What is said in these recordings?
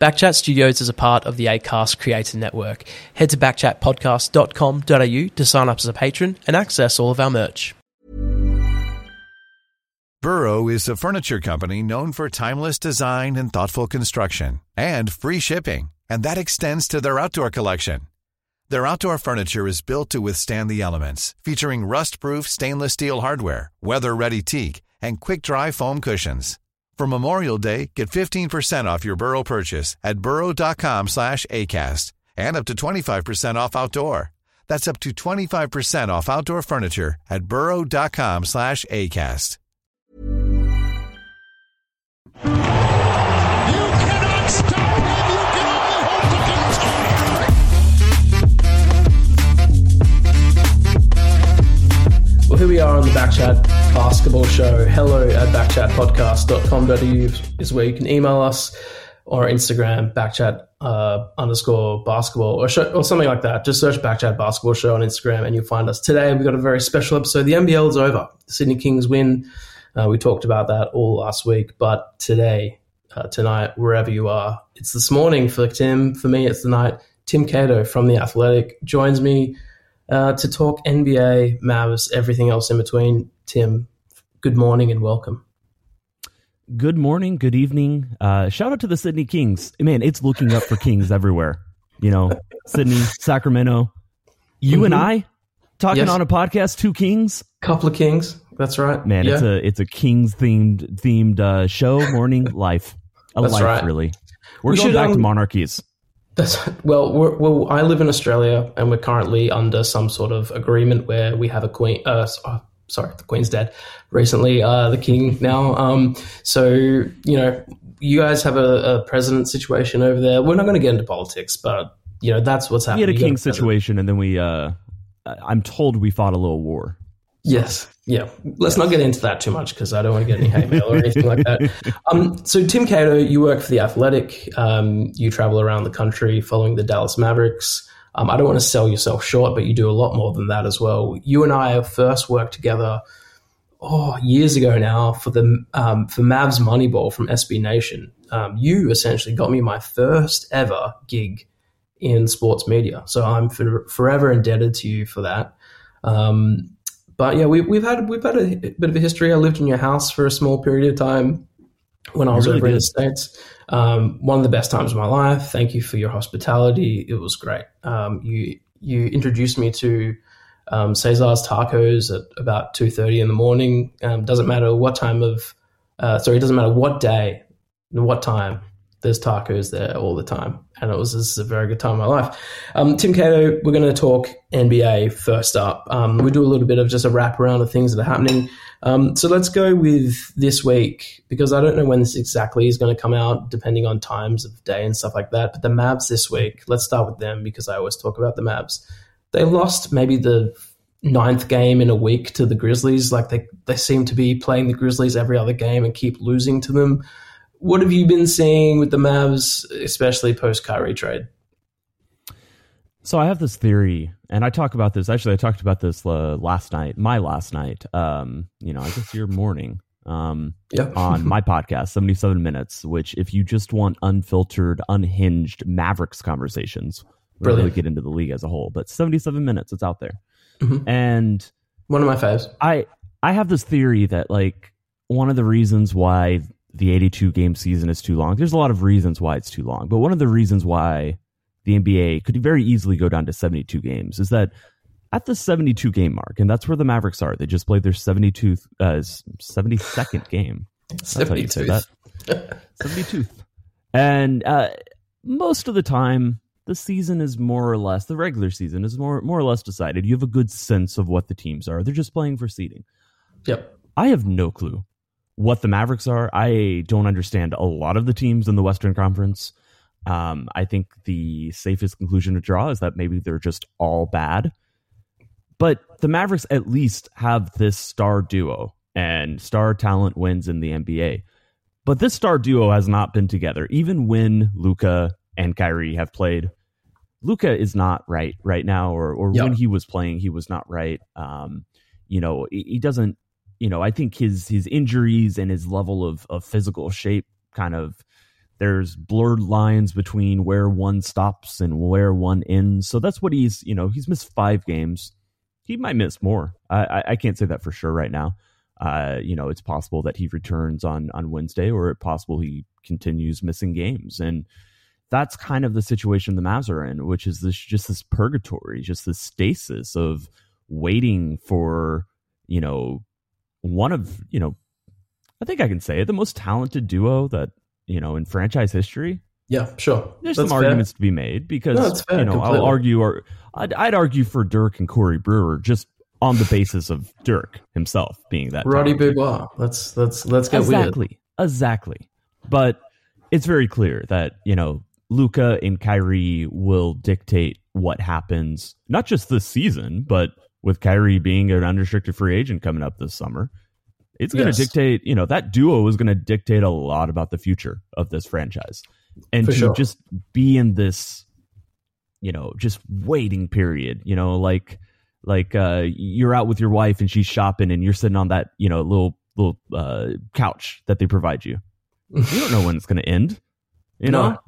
Backchat Studios is a part of the ACAST Creator Network. Head to backchatpodcast.com.au to sign up as a patron and access all of our merch. Burrow is a furniture company known for timeless design and thoughtful construction and free shipping, and that extends to their outdoor collection. Their outdoor furniture is built to withstand the elements, featuring rust-proof stainless steel hardware, weather-ready teak, and quick-dry foam cushions. For Memorial Day, get 15% off your Burrow purchase at burrow.com slash ACAST and up to 25% off outdoor. That's up to 25% off outdoor furniture at burrow.com slash ACAST. You cannot stop him. You can only hope to continue. Well, here we are on the Backchat Basketball Show. Hello at backchatpodcast.com.au is where you can email us or Instagram, backchat uh, underscore basketball or, show, or something like that. Just search Backchat Basketball Show on Instagram and you'll find us. Today, we've got a very special episode. The NBL is over. The Sydney Kings win. Uh, we talked about that all last week, but today, uh, tonight, wherever you are, it's this morning for Tim. For me, it's the night. Tim Cato from The Athletic joins me uh, to talk NBA, Mavs, everything else in between. Tim, good morning and welcome. Good morning, good evening. Uh, shout out to the Sydney Kings. Man, it's looking up for Kings everywhere. You know, Sydney, Sacramento. You Mm-hmm. and I talking Yes. on a podcast, two Kings. Couple of Kings, that's right. Man, yeah. it's a it's a Kings themed themed uh, show. Morning life, a That's life right. really. We're We going should, back to um, monarchies. That's well, we're, well. I live in Australia, and we're currently under some sort of agreement where we have a queen. Uh, oh, sorry, the queen's dead. Recently, uh, the king now. Um, so you know, you guys have a, a president situation over there. We're not going to get into politics, but you know that's what's happening. We had a King situation, and then we. uh I'm told we fought a little war. Yes. Yeah. Let's not get into that too much because I don't want to get any hate mail or anything like that. Um, so, Tim Cato, you work for The Athletic. Um, you travel around the country following the Dallas Mavericks. Um, I don't want to sell yourself short, but you do a lot more than that as well. You and I first worked together oh, years ago now for the um, for Mavs Moneyball from SB Nation. Um, you essentially got me my first ever gig in sports media, so I'm for, forever indebted to you for that. Um, but yeah, we, we've had we've had a bit of a history. I lived in your house for a small period of time when I was really over in the states. Um, one of the best times of my life. Thank you for your hospitality. It was great. Um, you you introduced me to um, Cesar's Tacos at about two thirty in the morning. Um, doesn't matter what time of uh, sorry, it doesn't matter what day what time. There's tacos there all the time, and it was this is a very good time of my life. Um, Tim Cato, we're going to talk NBA first up. Um, we do a little bit of just a wrap around of things that are happening. Um, so let's go with this week because I don't know when this exactly is going to come out, depending on times of day and stuff like that. But the Mavs this week, let's start with them because I always talk about the Mavs. They lost maybe the ninth game in a week to the Grizzlies. Like they, they seem to be playing the Grizzlies every other game and keep losing to them. What have you been seeing with the Mavs, especially post Kyrie trade? So I have this theory, and I talk about this. Actually, I talked about this uh, last night, my last night. Um, you know, I guess your morning. Um, Yeah. on my podcast, 77 Minutes, which, if you just want unfiltered, unhinged Mavericks conversations, we really get into the league as a whole, but 77 minutes, it's out there. Mhm. And One of my faves. I I have this theory that like one of the reasons why the 82 game season is too long. There's a lot of reasons why it's too long, but one of the reasons why the NBA could very easily go down to 72 games is that at the 72 game mark, and that's where the Mavericks are. They just played their 72 uh, 72nd game. That's how you say that. 72th. And uh, most of the time, the season is more or less the regular season is more more or less decided. You have a good sense of what the teams are. They're just playing for seeding. Yep. I have no clue what the Mavericks are. I don't understand a lot of the teams in the Western Conference. Um, I think the safest conclusion to draw is that maybe they're just all bad. But the Mavericks at least have this star duo, and star talent wins in the NBA. But this star duo has not been together. Even when Luka and Kyrie have played, Luka is not right right now, or or Yeah. when he was playing, he was not right. Um, you know, he, he doesn't. You know, I think his his injuries and his level of of physical shape kind of there's blurred lines between where one stops and where one ends. So that's what he's, you know, he's missed five games. He might miss more. I, I, I can't say that for sure right now. Uh, you know, it's possible that he returns on on Wednesday, or it's possible he continues missing games, and that's kind of the situation the Mavs are in, which is this just this purgatory, just this stasis of waiting for you know one of you know I think I can say it the most talented duo that you know in franchise history. Yeah, sure. There's That's some fair. arguments to be made because No, fair, you know completely. I'll argue or I'd, I'd argue for Dirk and Corey Brewer just on the basis of Dirk himself being that Roddy. Beaubois. Let's let's let's get weird. exactly, exactly. But it's very clear that you know Luka and Kyrie will dictate what happens, not just this season, but with Kyrie being an unrestricted free agent coming up this summer. It's going to Yes. dictate, you know, that duo is going to dictate a lot about the future of this franchise. And For to sure. just be in this, you know, just waiting period, you know, like like uh you're out with your wife and she's shopping and you're sitting on that, you know, little little uh couch that they provide you. You don't know when it's going to end. You know? No.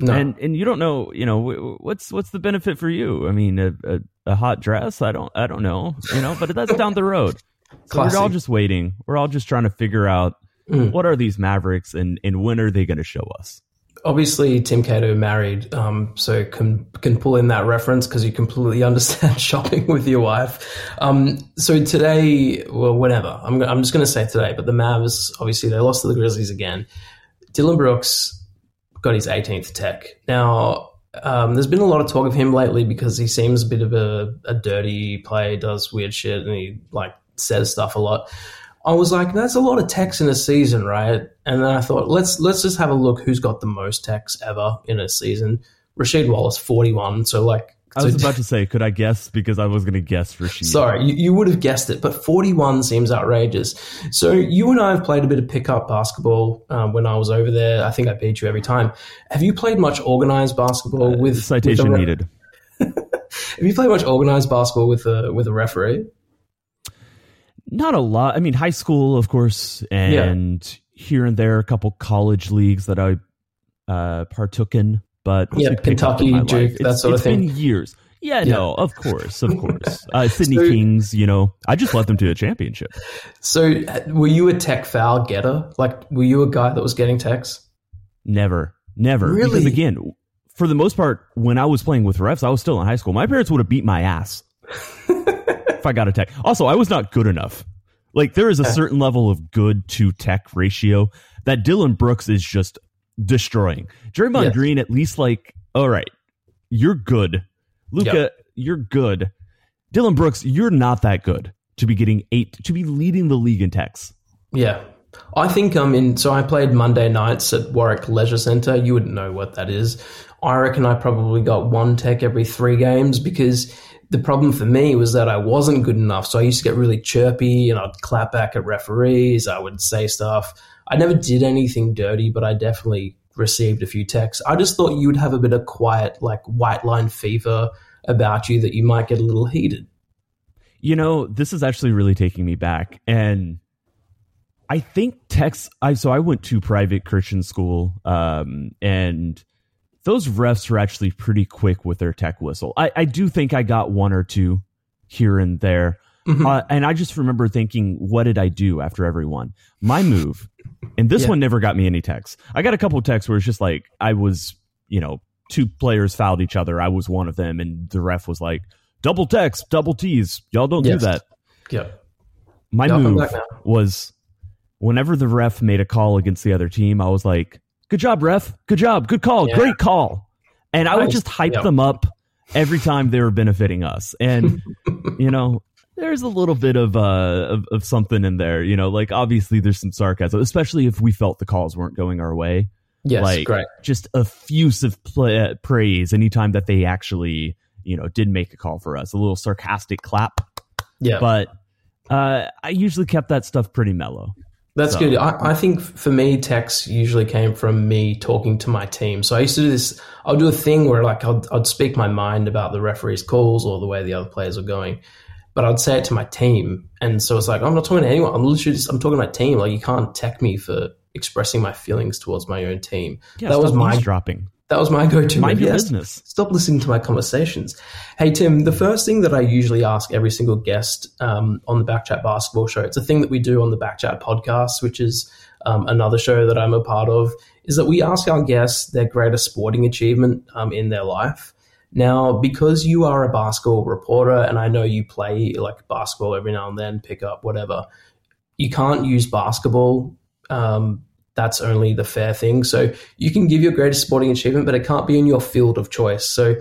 No. and and you don't know you know what's what's the benefit for you i mean a, a, a hot dress i don't i don't know you know but that's down the road so Classy. we're all just waiting we're all just trying to figure out Mm. what are these mavericks and and when are they going to show us Obviously, Tim Cato married, um, so can can pull in that reference because you completely understand shopping with your wife. Um, so today, well, whatever. I'm I'm just going to say today, but the Mavs obviously they lost to the Grizzlies again. Dillon Brooks got his 18th tech. Now, um, there's been a lot of talk of him lately because he seems a bit of a, a dirty player, does weird shit, and he like says stuff a lot. I was like, that's a lot of techs in a season, right? And then I thought, let's let's just have a look who's got the most techs ever in a season. Rasheed Wallace, 41. So like, i so was about to say could i guess because i was going to guess she Sorry, you, you would have guessed it, but 41 seems outrageous. So you and I have played a bit of pickup basketball um, when I was over there. I think I beat you every time. Have you played much organized basketball with citation with re- needed Have you played much organized basketball with a with a referee? Not a lot i mean high school of course and here and there a couple college leagues that i uh partook in but Yeah, Kentucky, Duke, that sort of it's been years yeah, Yeah. no of course of course uh sydney So- kings you know i just led them to a championship So uh, were you a tech foul getter? Like, were you a guy that was getting techs? Never, never. Really? Because again, for the most part, when I was playing with refs, I was still in high school. My parents would have beat my ass if I got a tech. Also, I was not good enough. Like there is a certain level of good to tech ratio that Dillon Brooks is just destroying. Draymond Yes. Green, at least like, all right, you're good. Luka, you're good. Dillon Brooks, you're not that good to be getting eight to be leading the league in techs. Yeah. I think um in so I played Monday nights at Warwick Leisure Centre. You wouldn't know what that is. I reckon I probably got one tech every three games because the problem for me was that I wasn't good enough. So I used to get really chirpy and I'd clap back at referees. I would say stuff. I never did anything dirty, but I definitely received a few texts. I just thought you'd have a bit of quiet, like white line fever about you that you might get a little heated. You know, this is actually really taking me back. And I think texts, I so I went to private Christian school, um, and those refs were actually pretty quick with their tech whistle. I, I do think I got one or two here and there. Mhm. Uh, and I just remember thinking, what did I do after every one? My move, and this Yeah. one never got me any texts. I got a couple of texts where it's just like I was, you know, two players fouled each other. I was one of them, and the ref was like, double text, double tease. Y'all don't Yes. do that. Yeah. My move was whenever the ref made a call against the other team, I was like, good job, ref. Good job. Good call. Yeah. Great call. And I would just hype Yeah. them up every time they were benefiting us. And, you know, there's a little bit of, uh, of, of something in there, you know, like obviously there's some sarcasm, especially if we felt the calls weren't going our way. Yes, like great. just effusive uh, praise anytime that they actually, you know, did make a call for us, a little sarcastic clap. Yeah. But, uh, I usually kept that stuff pretty mellow. That's So- good. I, I think for me, texts usually came from me talking to my team. So I used to do this. I'll do a thing where like I'd, I'd speak my mind about the referee's calls or the way the other players are going, but I'd say it to my team. And so it's like I'm not talking to anyone. I'm literally just I'm talking to my team. Like you can't tech me for expressing my feelings towards my own team. Yeah, that was my dropping. That was my go-to. Mind your Yes. business. Stop listening to my conversations. Hey Tim, the first thing that I usually ask every single guest um, on the Backchat Basketball Show, it's a thing that we do on the Backchat Podcast, which is um, another show that I'm a part of, is that we ask our guests their greatest sporting achievement um, in their life. Now, because you are a basketball reporter, and I know you play like basketball every now and then, pick up whatever, you can't use basketball. That's only the fair thing. So you can give your greatest sporting achievement, but it can't be in your field of choice. So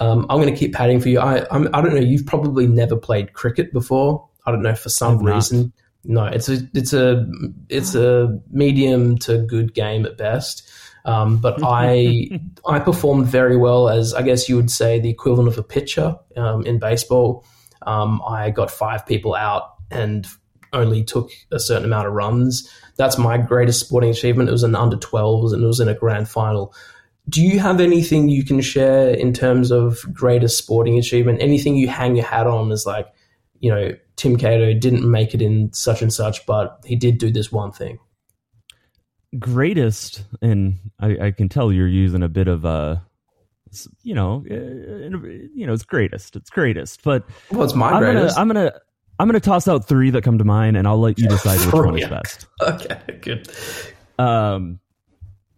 um, I'm going to keep padding for you. I I'm, I don't know. You've probably never played cricket before. I don't know for some I've not. reason. No, it's a it's a it's a medium to good game at best. Um, but I I performed very well as I guess you would say the equivalent of a pitcher um, in baseball. Um, I got five people out and only took a certain amount of runs. That's my greatest sporting achievement. It was an under 12s and it was in a grand final. Do you have anything you can share in terms of greatest sporting achievement? Anything you hang your hat on as like, you know, Tim Cato didn't make it in such and such, but he did do this one thing. greatest, and I, I can tell you're using a bit of a, you know, uh, you know, it's greatest, it's greatest. But Well, it's my I'm gonna, greatest. I'm gonna, I'm gonna toss out three that come to mind, and I'll let you decide which one is best. okay, good. Um,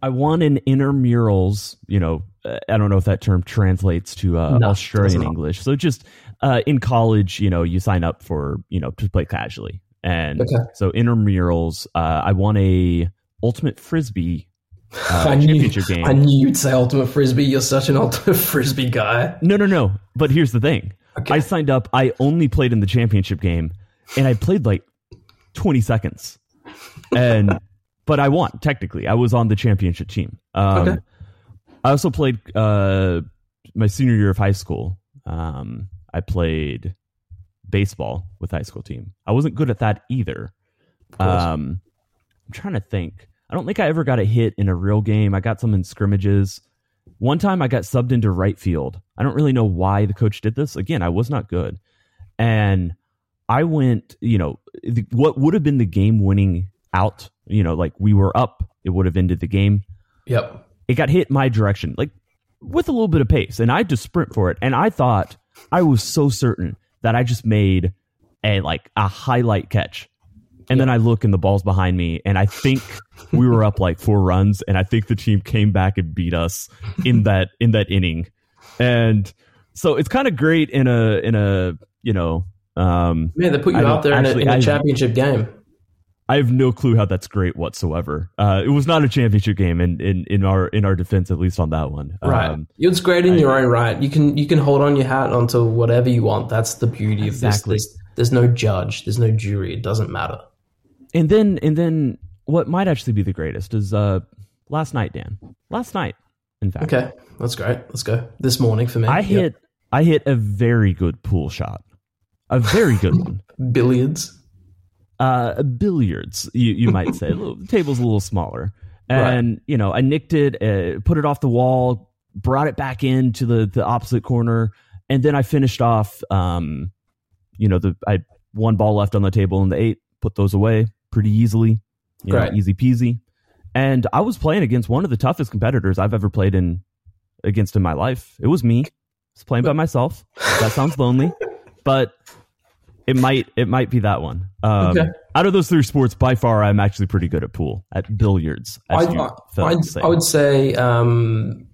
I won in intramurals. You know, uh, I don't know if that term translates to uh, No, Australian. English. So just uh, in college, you know, you sign up for you know to play casually, and Okay. so intramurals. Uh, I want a ultimate frisbee uh, I knew, game. I knew you'd say ultimate frisbee. You're such an ultimate frisbee guy. No, no, no. But here's the thing. Okay. I signed up. I only played in the championship game, and I played like 20 seconds, and but I won. Technically, I was on the championship team. Um, Okay. I also played uh, my senior year of high school. Um, I played baseball with high school team. I wasn't good at that either. Um, I'm trying to think. I don't think I ever got a hit in a real game. I got some in scrimmages. One time I got subbed into right field. I don't really know why the coach did this. Again, I was not good. And I went, you know, the, what would have been the game winning out, you know, like we were up, it would have ended the game. Yep. It got hit my direction, like with a little bit of pace. And I had to sprint for it. And I thought I was so certain that I just made a like a highlight catch. And then I look and the ball's behind me, and I think we were up like four runs, and I think the team came back and beat us in that in that inning. And so it's kind of great in a in a you know um, Man, they put you I out there actually, in a, in a I- championship game. I have no clue how that's great whatsoever. Uh, it was not a championship game in, in, in our in our defense, at least on that one. Right. Um, it's great in your own right. You can you can hold on your hat onto whatever you want. That's the beauty Exactly. of this. There's, there's no judge. There's no jury. It doesn't matter. and then and then what might actually be the greatest is uh, last night, Dan. Last night, in fact. Okay, that's great. Let's go. This morning for me. I Yep. hit I hit a very good pool shot, a very good one. billiards. Uh, billiards, you you might say. The table's a little smaller, Right. and you know I nicked it, uh, put it off the wall, brought it back into the the opposite corner, and then I finished off. Um, you know the I one ball left on the table in the eight, put those away pretty easily, you know, easy peasy. And I was playing against one of the toughest competitors I've ever played in against in my life. It was me. I was playing by myself. That sounds lonely, but it might it might be that one. Um, Okay. Out of those three sports, by far, I'm actually pretty good at pool, at billiards. I, you I. I would say um,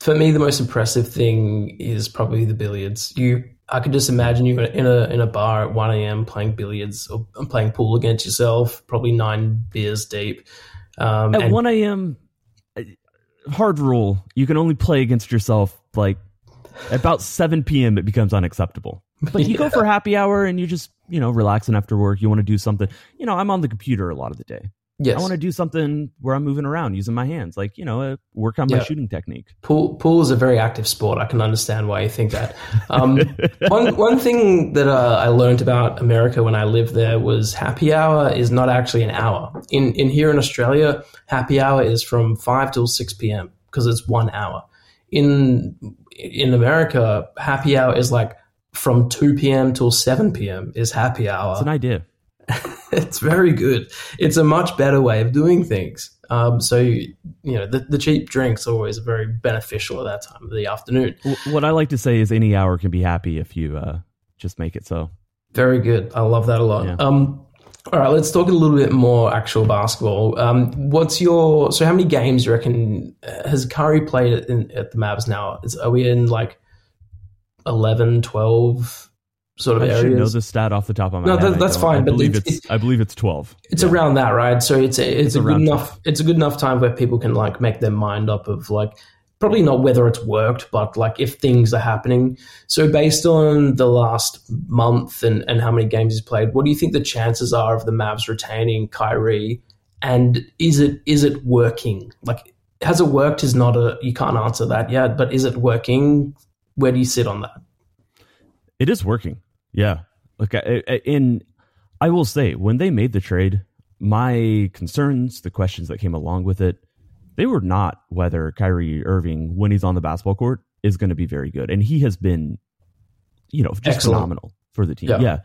for me the most impressive thing is probably the billiards. You, I could just imagine you in a in a bar at one a.m. playing billiards or playing pool against yourself, probably nine beers deep. Um, at and- one a.m. uh, Hard rule: you can only play against yourself like about seven p.m. It becomes unacceptable. But you go for happy hour and you just you know relaxing after work. You want to do something. You know, I'm on the computer a lot of the day. Yes, I want to do something where I'm moving around using my hands, like you know, uh, work on my shooting technique. Pool pool is a very active sport. I can understand why you think that. Um, one one thing that uh, I learned about America when I lived there was happy hour is not actually an hour. In in here in Australia, happy hour is from five till six p.m. because it's one hour. In in America, happy hour is like from two p.m. till seven p.m. is happy hour. It's an idea. it's very good. It's a much better way of doing things. Um, so you know the, the cheap drinks are always very beneficial at that time of the afternoon. What I like to say is any hour can be happy if you uh, just make it so. Very good. I love that a lot. Yeah. Um, all right, let's talk a little bit more actual basketball. Um, what's your so? How many games do you reckon uh, has Kyrie played at, in, at the Mavs now? Is, are we in like 11, 12 sort of I areas? should know the stat off the top of my No, head. that- that's fine, I but believe it's- it's, I believe it's twelve. It's around that, right? So it's a, it's, It's a good around enough it's a good enough time where people can like make their mind up of like probably not whether it's worked, but like if things are happening. So based on the last month and, and how many games he's played, what do you think the chances are of the Mavs retaining Kyrie? And is it is it working? Like has it worked is not a you can't answer that yet, but is it working? Where do you sit on that? It is working. Yeah. Look, I- in I will say when they made the trade, my concerns, the questions that came along with it, they were not whether Kyrie Irving, when he's on the basketball court, is going to be very good, and he has been, you know, just Excellent. phenomenal for the team. Yeah. Yeah.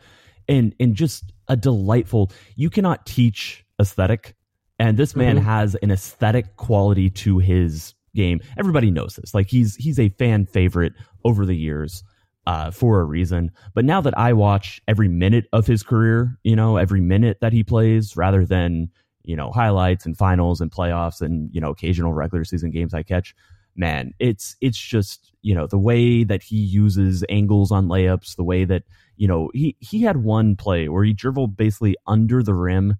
and and just a delightful. You cannot teach aesthetic, and this man Mhm. has an aesthetic quality to his game. Everybody knows this. Like he's he's a fan favorite over the years uh, for a reason. But now that I watch every minute of his career, you know, every minute that he plays, rather than you know highlights and finals and playoffs and you know occasional regular season games I catch, man, it's it's just you know the way that he uses angles on layups, the way that you know he he had one play where he dribbled basically under the rim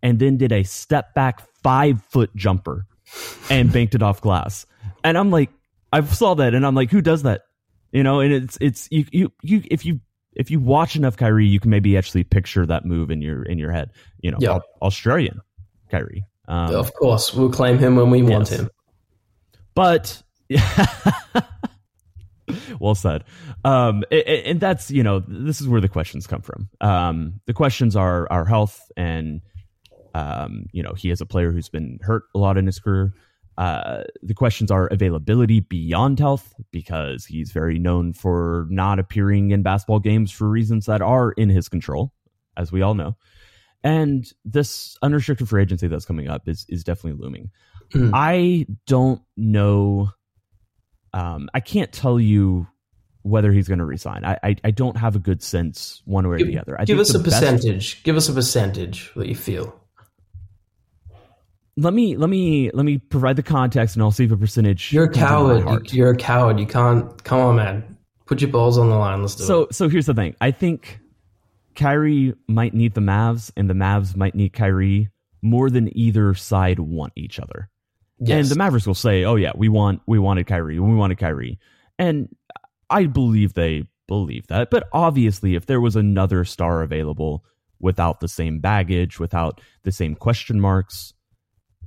and then did a step back five foot jumper and banked it off glass. And I'm like, I saw that and I'm like, who does that? You know, and it's it's you you you if you if you watch enough Kyrie, you can maybe actually picture that move in your in your head. You know, Yeah. Au- Australian Kyrie. Um, of course, we'll claim him when we want Yes. him. but well said um a- a- and that's you know this is where the questions come from um the questions are our health and um you know he is a player who's been hurt a lot in his career uh the questions are availability beyond health because he's very known for not appearing in basketball games for reasons that are in his control as we all know and this unrestricted free agency that's coming up is is definitely looming Mm. I don't know. Um, I can't tell you whether he's going to resign. I, I I don't have a good sense one way or the other. I Give us a best- percentage. Give us a percentage that you feel. Let me let me let me provide the context, and I'll see if a percentage. You're a comes out of my coward. You- You're a coward. You can't. Come on, man. Put your balls on the line. Let's do So it. so here's the thing. I think Kyrie might need the Mavs, and the Mavs might need Kyrie more than either side want each other. Yes. And the Mavericks will say, "Oh yeah, we want we wanted Kyrie, we wanted Kyrie," and I believe they believe that. But obviously, if there was another star available without the same baggage, without the same question marks,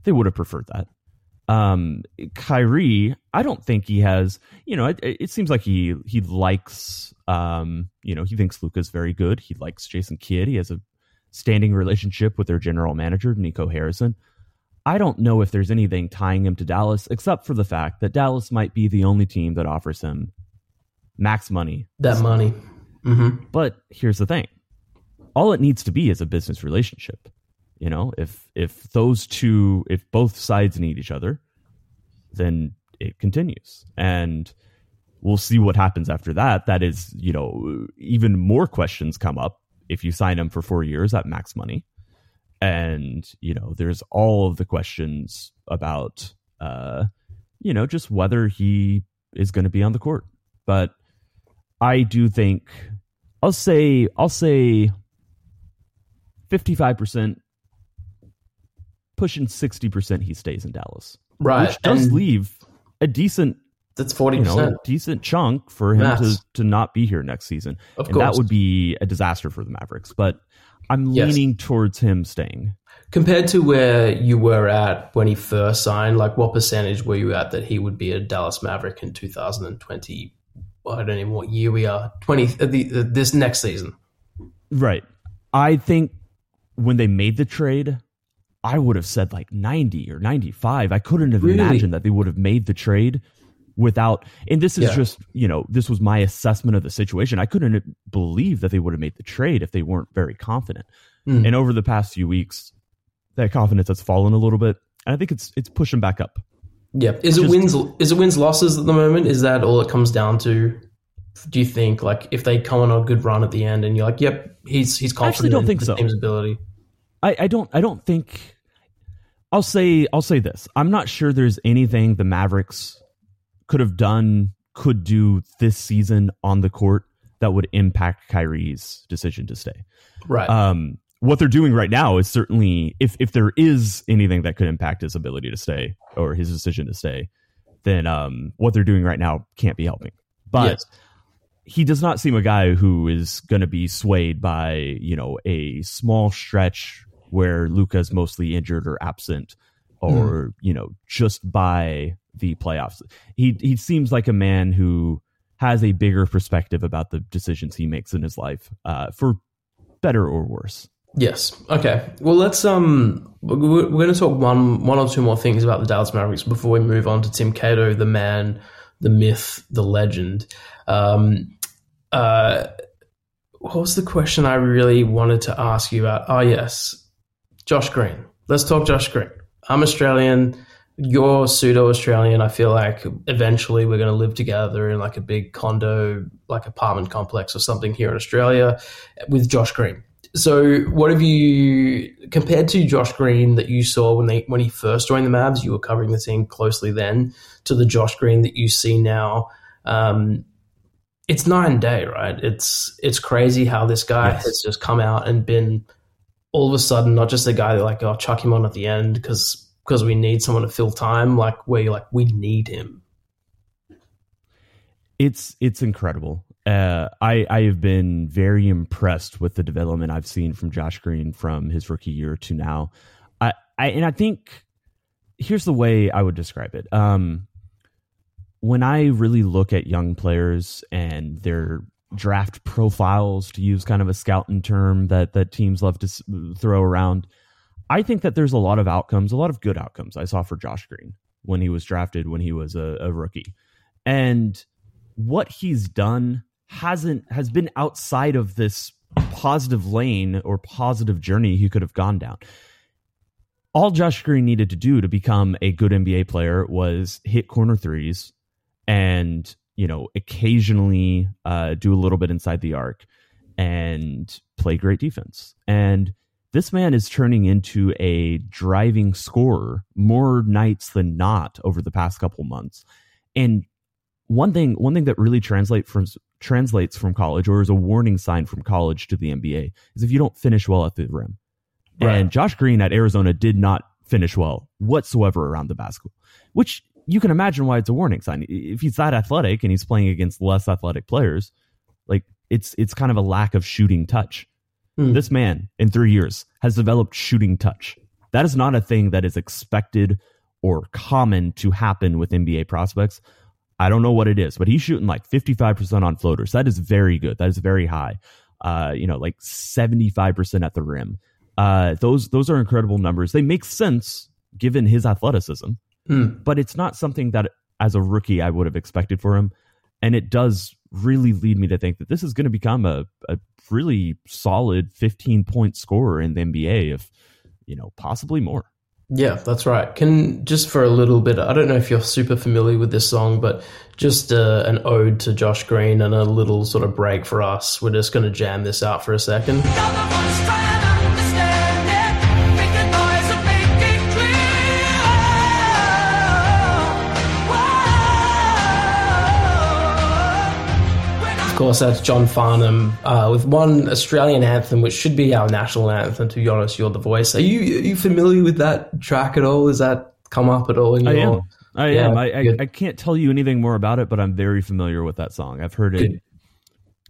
they would have preferred that. Um, Kyrie, I don't think he has. You know, it, it seems like he he likes. Um, you know, he thinks Luka's very good. He likes Jason Kidd. He has a standing relationship with their general manager, Nico Harrison. I don't know if there's anything tying him to Dallas except for the fact that Dallas might be the only team that offers him max money. that money. hmm But here's the thing. All it needs to be is a business relationship. You know, if if those two if both sides need each other, then it continues. And we'll see what happens after that. That is, you know, even more questions come up if you sign him for 4 years at max money and you know there's all of the questions about uh you know just whether he is going to be on the court but i do think i'll say i'll say 55% pushing 60% he stays in dallas Right. which does and leave a decent That's forty you know decent chunk for him to to not be here next season Of and course. that would be a disaster for the mavericks but i'm Yes. leaning towards him staying Compared to where you were at when he first signed, like what percentage were you at that he would be a Dallas Maverick in 2020? I don't even know what year we are. 20 uh, the, uh, this next season. Right. I think when they made the trade, I would have said like 90 or 95. I couldn't have Really? imagined that they would have made the trade without. And this is Yeah. just, you know, this was my assessment of the situation. I couldn't believe that they would have made the trade if they weren't very confident. Mm. And over the past few weeks, that confidence has fallen a little bit. And I think it's it's pushing back up. Yeah. Is it wins is it wins losses at the moment? Is that all it comes down to? Do you think like if they come on a good run at the end and you're like, yep, he's he's confident I actually don't think so. team's ability? I, I don't I don't think I'll say I'll say this. I'm not sure there's anything the Mavericks could have done, could do this season on the court that would impact Kyrie's decision to stay. Right. Um, what they're doing right now is certainly if if there is anything that could impact his ability to stay or his decision to stay, then um, what they're doing right now can't be helping. But yes. he does not seem a guy who is going to be swayed by you know a small stretch where Luka's mostly injured or absent, or mm. you know just by the playoffs. He he seems like a man who has a bigger perspective about the decisions he makes in his life, uh, for better or worse. Yes. Okay. Well, let's um, we're, we're going to talk one one or two more things about the Dallas Mavericks before we move on to Tim Cato, the man, the myth, the legend. Um, uh, what was the question I really wanted to ask you about? Oh, yes, Josh Green. Let's talk Josh Green. I'm Australian. You're pseudo Australian. I feel like eventually we're going to live together in like a big condo, like apartment complex or something here in Australia with Josh Green. So, what have you compared to Josh Green that you saw when they when he first joined the Mavs? You were covering the team closely then to the Josh Green that you see now. Um, it's night and day, right? It's it's crazy how this guy yes. has just come out and been all of a sudden not just a guy that like oh chuck him on at the end because because we need someone to fill time. Like where you're like we need him. It's it's incredible uh, I I have been very impressed with the development I've seen from Josh Green from his rookie year to now. I, I and I think here's the way I would describe it. Um, when I really look at young players and their draft profiles, to use kind of a scouting term that that teams love to throw around, I think that there's a lot of outcomes, a lot of good outcomes. I saw for Josh Green when he was drafted, when he was a, a rookie, and what he's done hasn't has been outside of this positive lane or positive journey he could have gone down. All Josh Green needed to do to become a good NBA player was hit corner threes and, you know, occasionally uh, do a little bit inside the arc and play great defense. And this man is turning into a driving scorer more nights than not over the past couple months. And one thing one thing that really translate from translates from college or is a warning sign from college to the NBA is if you don't finish well at the rim. Right. And Josh Green at Arizona did not finish well whatsoever around the basket, which you can imagine why it's a warning sign. If he's that athletic and he's playing against less athletic players, like it's it's kind of a lack of shooting touch. Hmm. This man in 3 years has developed shooting touch. That is not a thing that is expected or common to happen with NBA prospects. I don't know what it is, but he's shooting like 55% on floaters. That is very good. That is very high. Uh, you know, like 75% at the rim. Uh, those those are incredible numbers. They make sense given his athleticism, mm. but it's not something that as a rookie I would have expected for him. And it does really lead me to think that this is going to become a, a really solid 15 point scorer in the NBA, if you know, possibly more. Yeah, that's right. Can just for a little bit, I don't know if you're super familiar with this song, but just uh, an ode to Josh Green and a little sort of break for us. We're just going to jam this out for a second. Course, that's John Farnham uh, with one Australian anthem, which should be our national anthem. To be honest, you're the voice. Are you are you familiar with that track at all? Has that come up at all in your? I am. I yeah, am. I, I, I, can't tell you anything more about it, but I'm very familiar with that song. I've heard it. Good.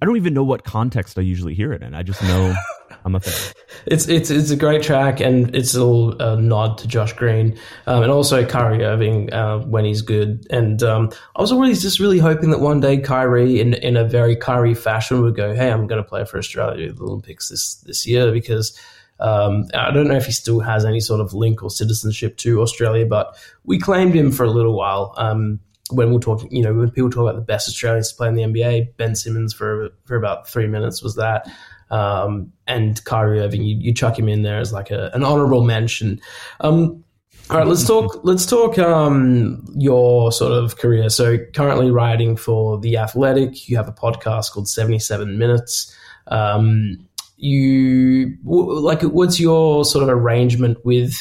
I don't even know what context I usually hear it in. I just know I'm a fan. It's it's it's a great track, and it's a little uh, nod to Josh Green, um, and also Kyrie Irving uh, when he's good. And um, I was always just really hoping that one day Kyrie, in in a very Kyrie fashion, would go, "Hey, I'm going to play for Australia at the Olympics this this year," because. Um, I don't know if he still has any sort of link or citizenship to Australia, but we claimed him for a little while. Um, when we're talking, you know, when people talk about the best Australians to play in the NBA, Ben Simmons for for about three minutes was that, um, and Kyrie Irving, you, you chuck him in there as like a, an honorable mention. Um, all right, let's talk. Let's talk um, your sort of career. So, currently writing for the Athletic, you have a podcast called Seventy Seven Minutes. Um, you like, what's your sort of arrangement with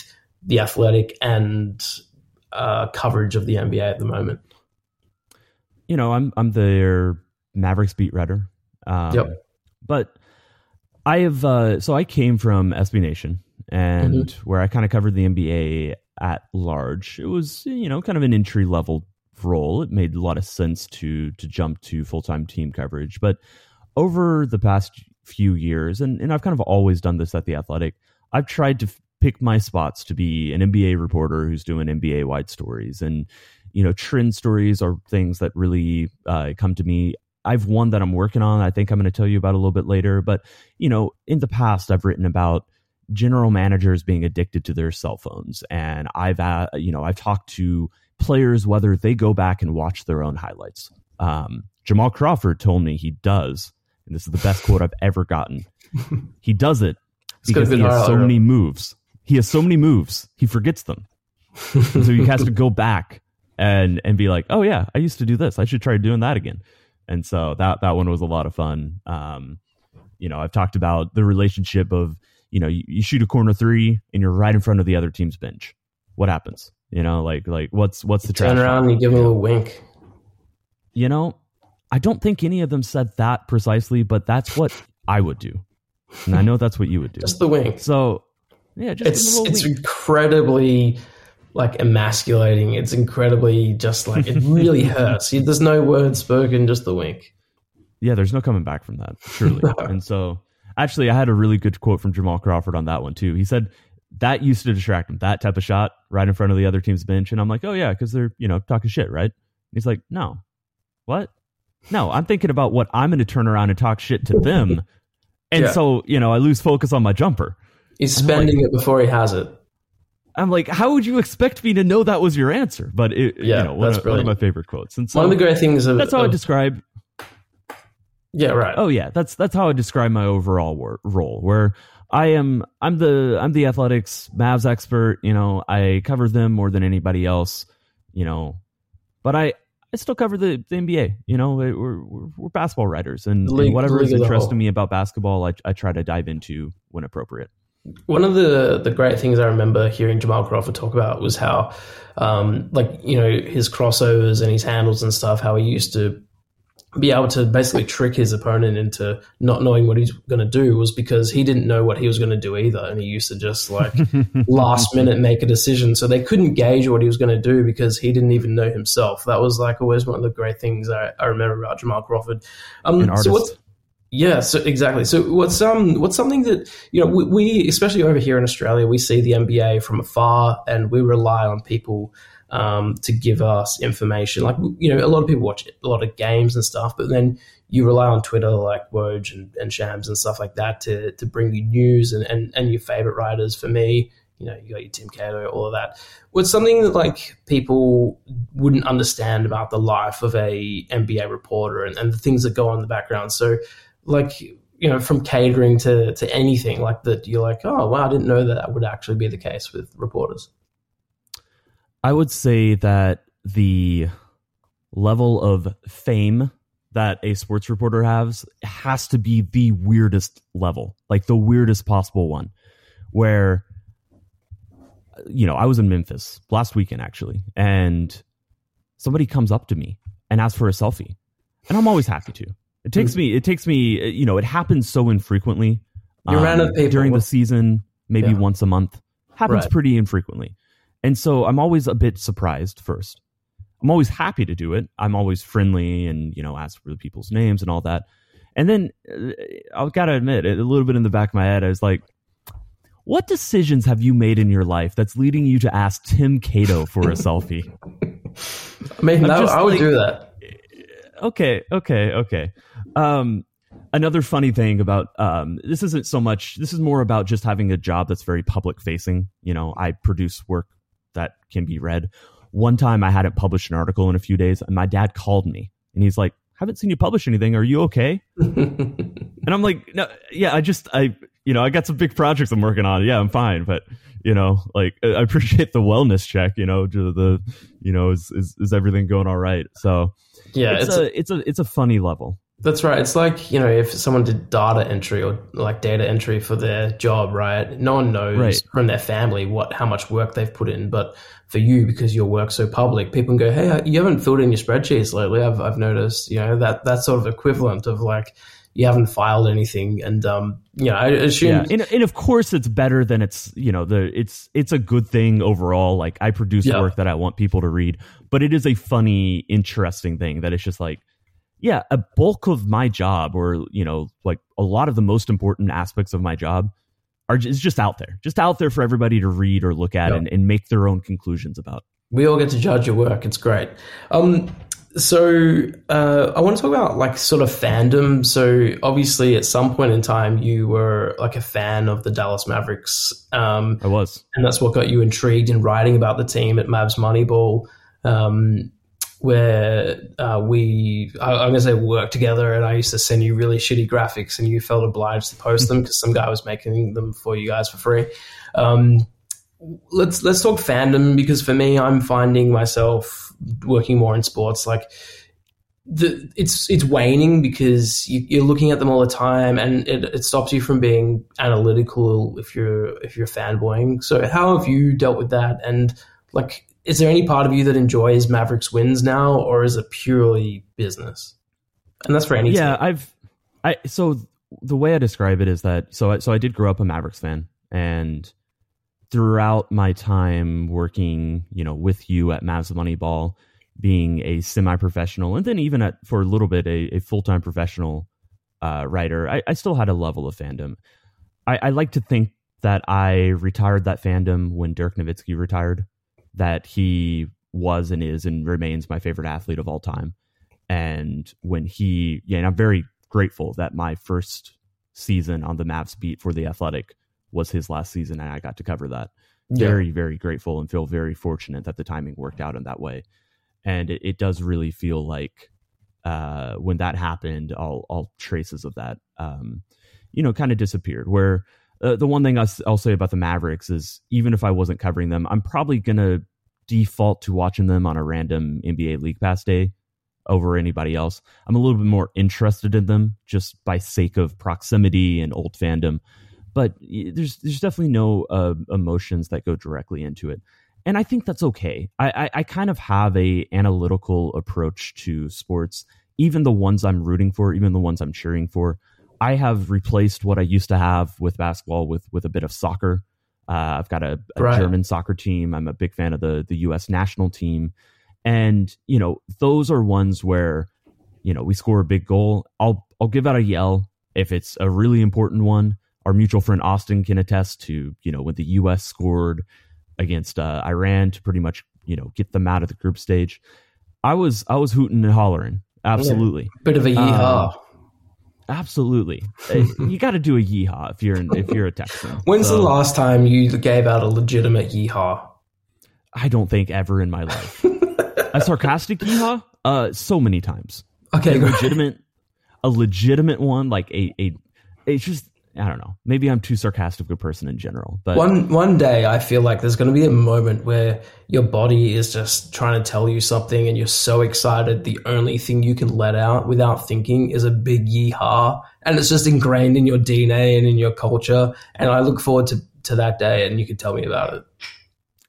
the Athletic and uh, coverage of the NBA at the moment? You know, I'm I'm their Mavericks beat writer. Um, Yep. But I have uh, so I came from SB Nation and where I kind of covered the NBA at large. It was you know kind of an entry level role. It made a lot of sense to to jump to full time team coverage. But over the past few years, and, and I've kind of always done this at the Athletic, I've tried to f- pick my spots to be an NBA reporter who's doing NBA wide stories and you know trend stories are things that really uh, come to me i've one that i'm working on. I think i'm going to tell you about a little bit later but you know in the past i've written about general managers being addicted to their cell phones and i've uh, you know i've talked to players whether they go back and watch their own highlights. Um, jamal crawford told me he does and this is the best quote i've ever gotten. He does it It's got a because he has so many moves. He has so many moves he forgets them. So he has to go back and and be like, oh yeah, I used to do this. I should try doing that again. And so that that one was a lot of fun. Um, you know, I've talked about the relationship of you know you, you shoot a corner three and you're right in front of the other team's bench. What happens? You know, like like what's what's the Turn around and you give him a wink. You know, I don't think any of them said that precisely, but that's what I would do, and I know that's what you would do. Just the wink. So yeah, just It's it's wink. incredibly like emasculating. It's incredibly just like it really hurts. There's no word spoken, just the wink. Yeah, there's no coming back from that, surely. and so, actually, I had a really good quote from Jamal Crawford on that one too. He said that used to distract him, that type of shot right in front of the other team's bench. And I'm like, oh yeah, because they're you know talking shit, right? And he's like, no, what? No, I'm thinking about what I'm going to turn around and talk shit to them, and Yeah. so you know I lose focus on my jumper. He's I'm like- spending it before he has it. I'm like, how would you expect me to know that was your answer? But it, Yeah, you know, one that's of, one of my favorite quotes. And so One of the great things of that's how I describe yeah right. Oh yeah, that's that's how I describe my overall wor- role. Where I am, I'm the I'm the athletics Mavs expert. You know, I cover them more than anybody else. You know, but I I still cover the, the NBA. You know, we're we're, we're basketball writers, and, league- and whatever is league as a interesting whole. me about basketball, I I try to dive into when appropriate. One of the the great things I remember hearing Jamal Crawford talk about was how, um, like you know, his crossovers and his handles and stuff. How he used to be able to basically trick his opponent into not knowing what he's going to do was because he didn't know what he was going to do either, and he used to just like last minute make a decision. So they couldn't gauge what he was going to do because he didn't even know himself. That was like always one of the great things I, I remember about Jamal Crawford. Um, An so what's yeah, so exactly. So what's um what's something that you know we, we especially over here in Australia we see the NBA from afar and we rely on people um, to give us information. Like you know a lot of people watch a lot of games and stuff, but then you rely on Twitter like Woj and, and Shams and stuff like that to to bring you news and, and and your favorite writers. For me, you know you got your Tim Cato, all of that. What's something that like people wouldn't understand about the life of a NBA reporter and, and the things that go on in the background. So like you know from catering to to anything like that you're like oh wow i didn't know that, that would actually be the case with reporters I would say that the level of fame that a sports reporter has has to be the weirdest level, like the weirdest possible one, where you know, I was in Memphis last weekend actually, and somebody comes up to me and asks for a selfie, and I'm always happy to. It takes hmm. me, it takes me, uh, you know, it happens so infrequently. You ran um, out of people. during the season, maybe Yeah. once a month. Happens Right. pretty infrequently, and so I'm always a bit surprised first. I'm always happy to do it. I'm always friendly and you know ask for the people's names and all that. And then uh, I've got to admit, a little bit in the back of my head, I was like, "What decisions have you made in your life that's leading you to ask Tim Cato for a selfie?" i mean I'm that, just i would like- do that okay, okay, okay. Um, another funny thing about um, this isn't so much. This is more about just having a job that's very public facing. You know, I produce work that can be read. one time I hadn't published an article in a few days, and my dad called me and he's like, "Haven't seen you publish anything. Are you okay?" and I'm like, "No, yeah, I just I you know I got some big projects I'm working on. Yeah, I'm fine, but." You know, like I appreciate the wellness check. You know, to the, you know, is is, is everything going all right? So, yeah, it's, it's, a, a, it's a it's a funny level. That's right. It's like you know, if someone did data entry or like data entry for their job, right? No one knows Right. from their family what how much work they've put in, but for you, because your work's so public, people can go, "Hey, you haven't filled in your spreadsheets lately." I've I've noticed. You know that that's sort of equivalent of like you haven't filed anything, and um, you know, I assume Yeah, and, and of course it's better than it's you know the it's it's a good thing overall. Like I produce Yeah. work that I want people to read, but it is a funny, interesting thing that it's just like, yeah, a bulk of my job, or you know, like a lot of the most important aspects of my job, are is just out there, just out there for everybody to read or look at Yeah. and, and make their own conclusions about. we all get to judge your work. It's great. Um, so uh, I want to talk about like sort of fandom. So obviously, at some point in time, you were like a fan of the Dallas Mavericks, um, I was. and that's what got you intrigued in writing about the team at Mavs Moneyball, um, where uh, we I, I'm gonna say work together, and I used to send you really shitty graphics, and you felt obliged to post them because some guy was making them for you guys for free. Um, let's let's talk fandom because for me, I'm finding myself working more in sports. Like the it's it's waning because you, you're looking at them all the time and it, it stops you from being analytical if you're if you're fanboying. So how have you dealt with that? And like is there any part of you that enjoys mavericks wins now or is it purely business? And that's for any yeah team. i've i so the way i describe it is that so I, so i did grow up a mavericks fan and throughout my time working you know with you at mavs moneyball being a semi-professional and then even at for a little bit a, a full-time professional uh, writer I, I still had a level of fandom. I, I like to think that i retired that fandom when dirk nowitzki retired that he was and is and remains my favorite athlete of all time and when he yeah and i'm very grateful that my first season on the Mavs beat for the Athletic was his last season, and I got to cover that. Yeah. Very, very grateful and feel very fortunate that the timing worked out in that way. And it, it does really feel like uh, when that happened, all all traces of that, um, you know, kind of disappeared. Where uh, the one thing I'll, say about the Mavericks is, even if I wasn't covering them, I'm probably gonna default to watching them on a random NBA League Pass day over anybody else. I'm a little bit more interested in them just by sake of proximity and old fandom. But there's there's definitely no uh, emotions that go directly into it, and I think that's okay. I, I I kind of have a analytical approach to sports, even the ones I'm rooting for, even the ones I'm cheering for. I have replaced what I used to have with basketball with with a bit of soccer. Uh, I've got a, a Right. German soccer team. I'm a big fan of the the U.S. national team, and you know those are ones where you know we score a big goal. I'll I'll give out a yell if it's a really important one. Our mutual friend Austin can attest to you know when the U.S. scored against uh, Iran to pretty much you know get them out of the group stage. I was I was hooting and hollering. Absolutely, bit of a yeehaw Um, absolutely. Uh, you got to do a yeehaw if you're if you're a Texan. when's So, the last time you gave out a legitimate yeehaw I don't think ever in my life. a sarcastic yeehaw? Uh, so many times. okay a legitimate a legitimate one like a a it's just i don't know maybe i'm too sarcastic of a person in general but One one day, I feel like there's going to be a moment where your body is just trying to tell you something, and you're so excited. The only thing you can let out without thinking is a big yeehaw, and it's just ingrained in your DNA and in your culture. And I look forward to to that day, and you can tell me about it.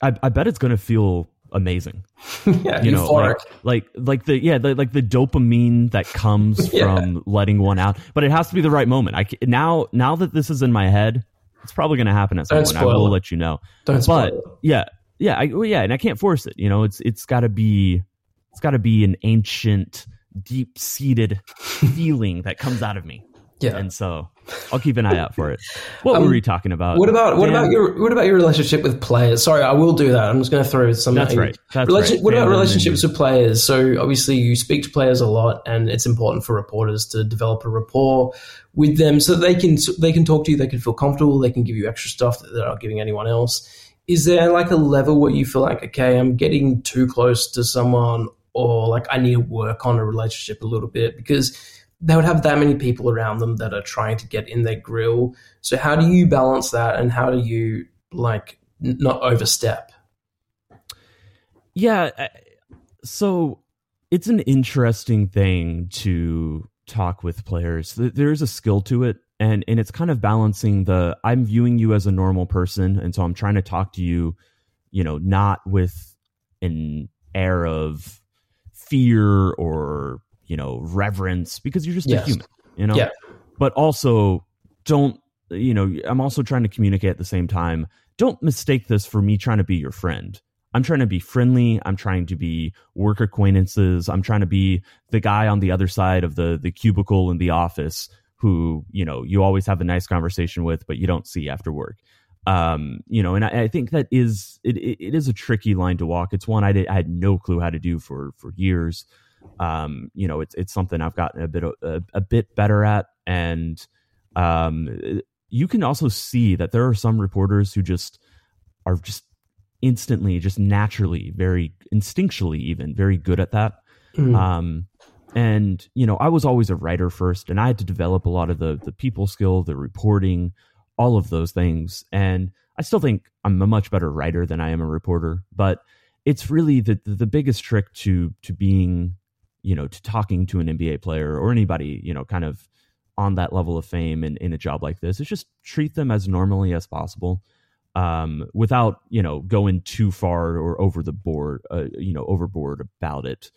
I, I bet it's gonna feel amazing. Yeah, you know like, like like the yeah the, like the dopamine that comes Yeah. from letting one out but it has to be the right moment. I now now that this is in my head it's probably gonna happen at some Don't point. I will it. let you know. Don't but yeah yeah I, well, yeah and i can't force it you know it's it's got to be it's got to be an ancient deep seated feeling that comes out of me Yeah. and so i'll keep an eye out for it what Um, were we talking about What about what Dan? about your what about your relationship with players? Sorry, I will do that. I'm just going to throw some. That's right. That's Relation- right. What about relationships with players? So obviously you speak to players a lot, and it's important for reporters to develop a rapport with them so they can they can talk to you, they can feel comfortable, they can give you extra stuff that they're not giving anyone else. is there like a level where you feel like, okay, I'm getting too close to someone, or like I need to work on a relationship a little bit because they would have that many people around them that are trying to get in their grill. So how do you balance that, and how do you like not overstep? Yeah, so it's an interesting thing to talk with players. There's a skill to it and and it's kind of balancing the I'm viewing you as a normal person and so I'm trying to talk to you, you know, not with an air of fear or, you know, reverence because you're just yes. a human, you know. Yeah. But also don't you know, I'm also trying to communicate at the same time. Don't mistake this for me trying to be your friend. I'm trying to be friendly. I'm trying to be work acquaintances. I'm trying to be the guy on the other side of the the cubicle in the office who you know you always have a nice conversation with, but you don't see after work. Um, you know, and I, I think that is it, it is a tricky line to walk. It's one I, did, I had no clue how to do for for years. Um, you know, it's it's something I've gotten a bit a, a bit better at, and um, you can also see that there are some reporters who just are just instantly, just naturally, very instinctually, even very good at that. Mm. Um, and you know, I was always a writer first, and I had to develop a lot of the the people skill, the reporting, all of those things. And I still think I'm a much better writer than I am a reporter, but it's really the the biggest trick to to being, you know, to talking to an NBA player or anybody, you know, kind of on that level of fame in, in a job like this is just treat them as normally as possible um, without you know going too far or over the board, uh, you know, overboard about it.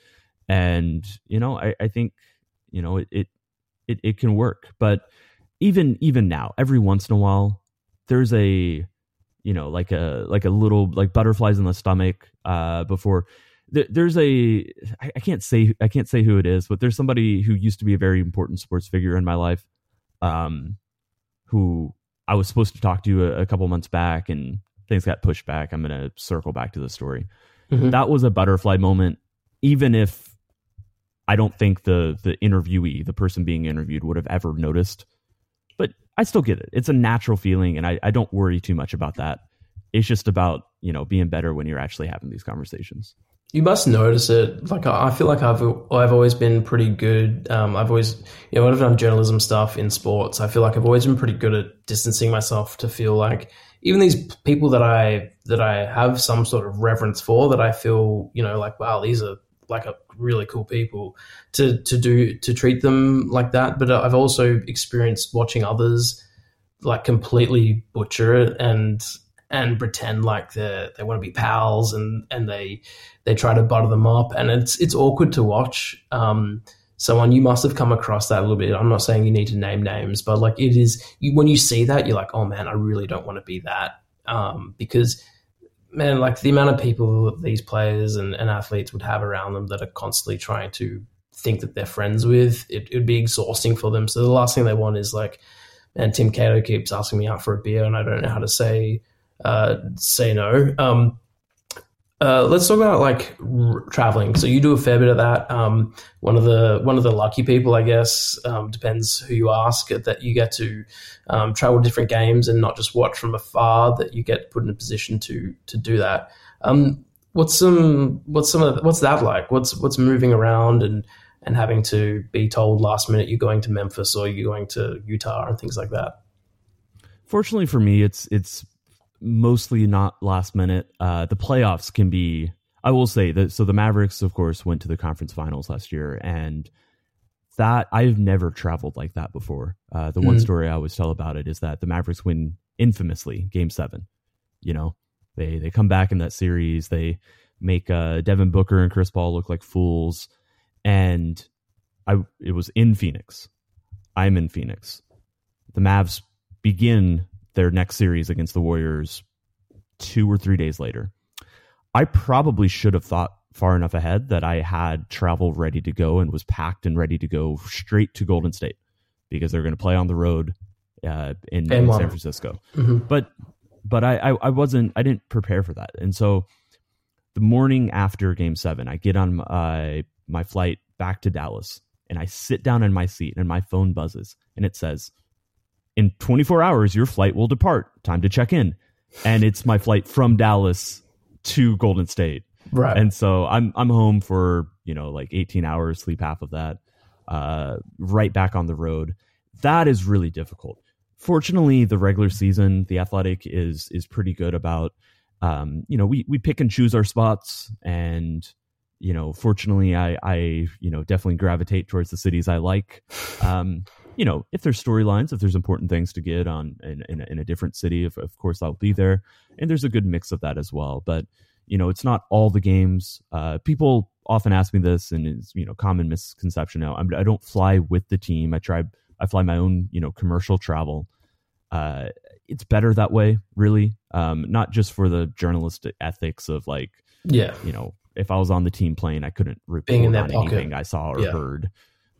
And you know, I, I think you know it, it it it can work, but even even now, every once in a while, there's a you know like a like a little like butterflies in the stomach uh, before there's a I can't say I can't say who it is, but there's somebody who used to be a very important sports figure in my life, um, who I was supposed to talk to a, a couple months back, and things got pushed back. I'm going to circle back to the story. Mm-hmm. That was a butterfly moment, even if I don't think the the interviewee, the person being interviewed, would have ever noticed. But I still get it. It's a natural feeling, and I, I don't worry too much about that. It's just about you know being better when you're actually having these conversations. You must notice it. Like I feel like I've I've always been pretty good. Um, I've always you know when I've done journalism stuff in sports, I feel like I've always been pretty good at distancing myself to feel like even these people that I that I have some sort of reverence for, that I feel you know like wow these are like a really cool people to to do to treat them like that. But I've also experienced watching others like completely butcher it and and pretend like they they want to be pals and and they they try to butter them up. And it's it's awkward to watch um, someone you must have come across that a little bit. I'm not saying you need to name names but like it is you, when you see that you're like oh man i really don't want to be that. Um, because man like the amount of people these players and, and, athletes would have around them that are constantly trying to think that they're friends with it would be exhausting for them. So the last thing they want is like and tim cato keeps asking me out for a beer and i don't know how to say uh, say no. Um, uh, let's talk about like r- traveling. So you do a fair bit of that. Um, one of the one of the lucky people, I guess, um, depends who you ask, that you get to um, travel different games and not just watch from afar. That you get put in a position to to do that. Um, what's some what's some of what's that like? What's what's moving around and and having to be told last minute you're going to Memphis or you're going to Utah and things like that. Fortunately for me, it's it's mostly not last minute. Uh, the playoffs can be. I will say that. So the Mavericks, of course, went to the conference finals last year, and that I've never traveled like that before. Uh, the mm-hmm. one story I always tell about it is that the Mavericks win infamously Game Seven. You know, they they come back in that series. They make uh, Devin Booker and Chris Paul look like fools, and I it was in Phoenix. I'm in Phoenix. The Mavs begin their next series against the Warriors two or three days later. I probably should have thought far enough ahead that I had travel ready to go and was packed and ready to go straight to Golden State because they're going to play on the road uh, in, in San Francisco. Mm-hmm. But but I, I, I wasn't I didn't prepare for that, and so the morning after Game Seven, I get on my my flight back to Dallas and I sit down in my seat and my phone buzzes and it says in 24 hours, your flight will depart. Time to check in. and it's my flight from Dallas to Golden State. Right. And so I'm I'm home for, you know, like 18 hours, sleep half of that, uh, right back on the road. That is really difficult. Fortunately, the regular season, the athletic is is pretty good about um, you know, we we pick and choose our spots and you know, fortunately I I, you know, definitely gravitate towards the cities I like. Um, you know, if there's storylines, if there's important things to get on in, in, in a different city, if, of course I'll be there. And there's a good mix of that as well. But you know, it's not all the games. Uh, people often ask me this, and it's you know common misconception now. I'm, I do not fly with the team. I try. I fly my own you know commercial travel. Uh, it's better that way, really. Um, not just for the journalistic ethics of like, yeah, you know, if I was on the team plane, I couldn't report on pocket. anything I saw or Yeah. heard.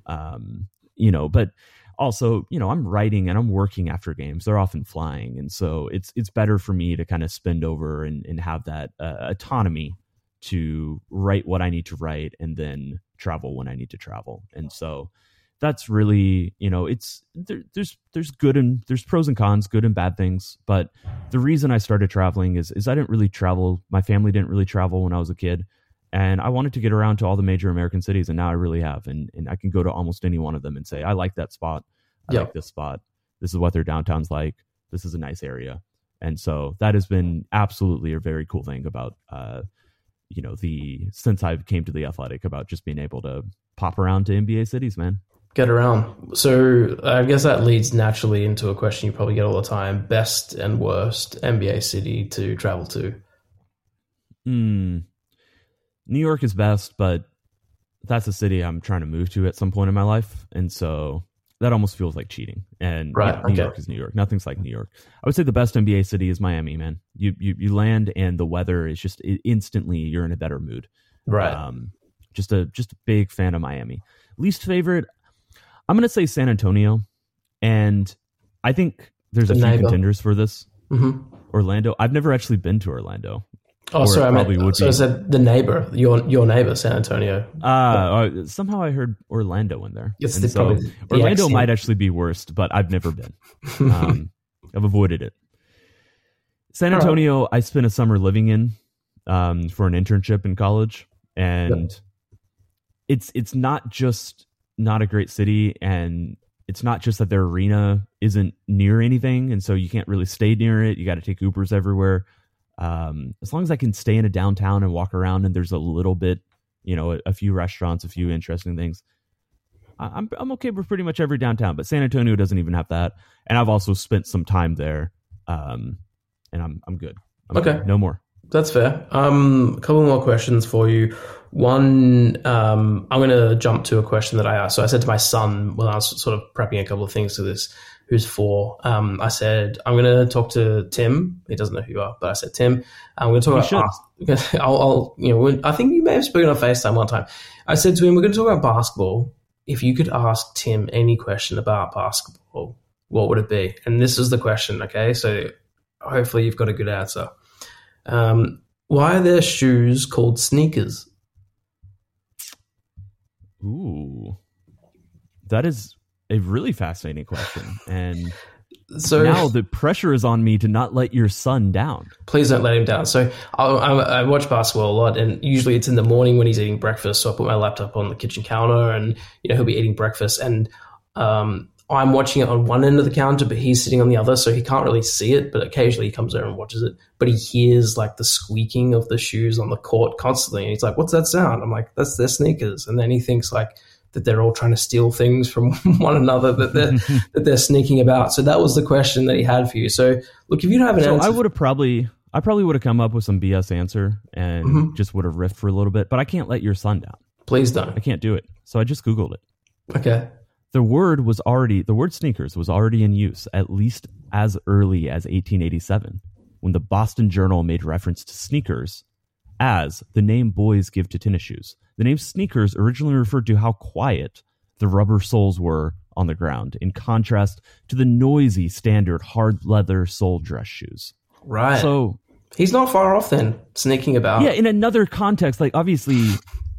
Um, you know, but also, you know, I'm writing and I'm working after games. They're often flying, and so it's it's better for me to kind of spend over and and have that uh, autonomy to write what I need to write and then travel when I need to travel. And so that's really, you know, it's there, there's there's good and there's pros and cons, good and bad things. But the reason I started traveling is is I didn't really travel. My family didn't really travel when I was a kid. And I wanted to get around to all the major American cities, and now I really have, and and I can go to almost any one of them and say I like that spot, I Yeah. like this spot. This is what their downtown's like. This is a nice area, and so that has been absolutely a very cool thing about, uh, you know, the since I've came to the Athletic about just being able to pop around to NBA cities, man. Get around. So I guess that leads naturally into a question you probably get all the time: best and worst NBA city to travel to. Hmm. New York is best, but that's a city I'm trying to move to at some point in my life, and so that almost feels like cheating. And Right, know, New okay. York is New York. Nothing's like New York. I would say the best NBA city is Miami, man. You you you land and the weather is just instantly you're in a better mood. Right. Um, just a just a big fan of Miami. Least favorite, I'm gonna say San Antonio, and I think there's a few contenders for this. hmm Orlando. I've never actually been to Orlando. Oh, Or sorry. it I probably meant, would so be. I said the neighbor, your your neighbor, San Antonio. Uh, uh, somehow I heard Orlando in there. It's the- so probably Orlando accent. might actually be worst, but I've never been. Um, I've avoided it. San All right. Antonio, I spent a summer living in um, for an internship in college, and it's it's not just not a great city, and it's not just that their arena isn't near anything, and so you can't really stay near it. You got to take Ubers everywhere. Um, as long as I can stay in a downtown and walk around, and there's a little bit, you know, a, a few restaurants, a few interesting things. I- I'm I'm okay with pretty much every downtown, but San Antonio doesn't even have that. And I've also spent some time there, um, and I'm I'm good. I'm Okay. good. no more. That's fair. Um, a couple more questions for you. One, um, I'm going to jump to a question that I asked. So I said to my son when I was sort of prepping a couple of things to this, who's four. Um, I said I'm going to talk to Tim. He doesn't know who you are, but I said Tim. I'm going to talk He about. bas- I'll, I'll, you know, when- I think you may have spoken on Facetime one time. I said to him, "We're going to talk about basketball. If you could ask Tim any question about basketball, what would it be?" And this is the question. Okay, so hopefully you've got a good answer. Um, why are there shoes called sneakers? Ooh, that is a really fascinating question. And So now the pressure is on me to not let your son down. please don't let him down. So I, I, I watch basketball a lot, and usually it's in the morning when he's eating breakfast. So I put my laptop on the kitchen counter, and you know he'll be eating breakfast, and um, I'm watching it on one end of the counter, but he's sitting on the other, so he can't really see it. But occasionally he comes over and watches it, but he hears like the squeaking of the shoes on the court constantly, and he's like, "What's that sound?" I'm like, "That's their sneakers," and then he thinks like. That they're all trying to steal things from one another. That they're that they're sneaking about. So that was the question that he had for you. So look, if you don't have an So answer, I would have probably, I probably would have come up with some BS answer and Mhm. just would have riffed for a little bit. But I can't let your son down. please don't. I can't do it. So I just googled it. Okay. the word was already the word sneakers was already in use at least as early as 1887 when the Boston Journal made reference to sneakers as the name boys give to tennis shoes. The name sneakers originally referred to how quiet the rubber soles were on the ground in contrast to the noisy standard hard leather sole dress shoes. Right. So, he's not far off then, sneaking about. yeah, in another context like obviously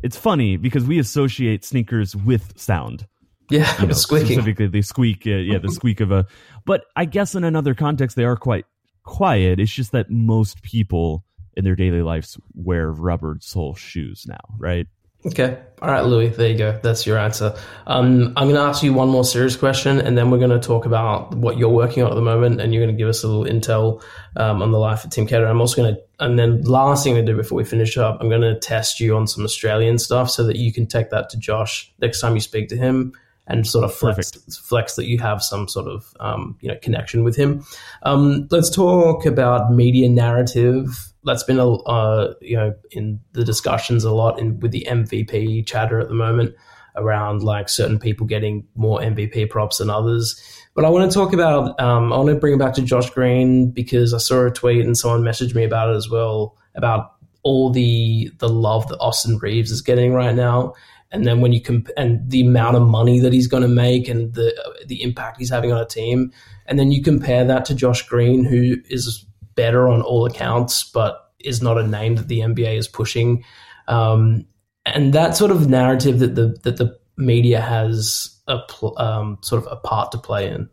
it's funny because we associate sneakers with sound. Yeah. you know, squeaking. specifically the squeak uh, yeah the squeak of a but i guess in another context they are quite quiet. It's just that most people in their daily lives wear rubber sole shoes now, right? Okay. All right, Louis, there you go. That's your answer. Um, I'm going to ask you one more serious question, and then we're going to talk about what you're working on at the moment, and you're going to give us a little intel um, on the life of Tim Cato. I'm also going to, and then last thing to do before we finish up, I'm going to test you on some Australian stuff so that you can take that to Josh next time you speak to him and sort of flex Perfect. flex that you have some sort of um, you know connection with him. Um, let's talk about media narrative. That's been a uh, you know in the discussions a lot in with the MVP chatter at the moment around like certain people getting more MVP props than others. But I want to talk about um, I want to bring it back to Josh Green because I saw a tweet and someone messaged me about it as well about all the the love that Austin Reaves is getting right now and then when you comp- and the amount of money that he's going to make and the the impact he's having on a team, and then you compare that to Josh Green, who is better on all accounts, but is not a name that the NBA is pushing, um, and that sort of narrative that the that the media has a pl- um, sort of a part to play in.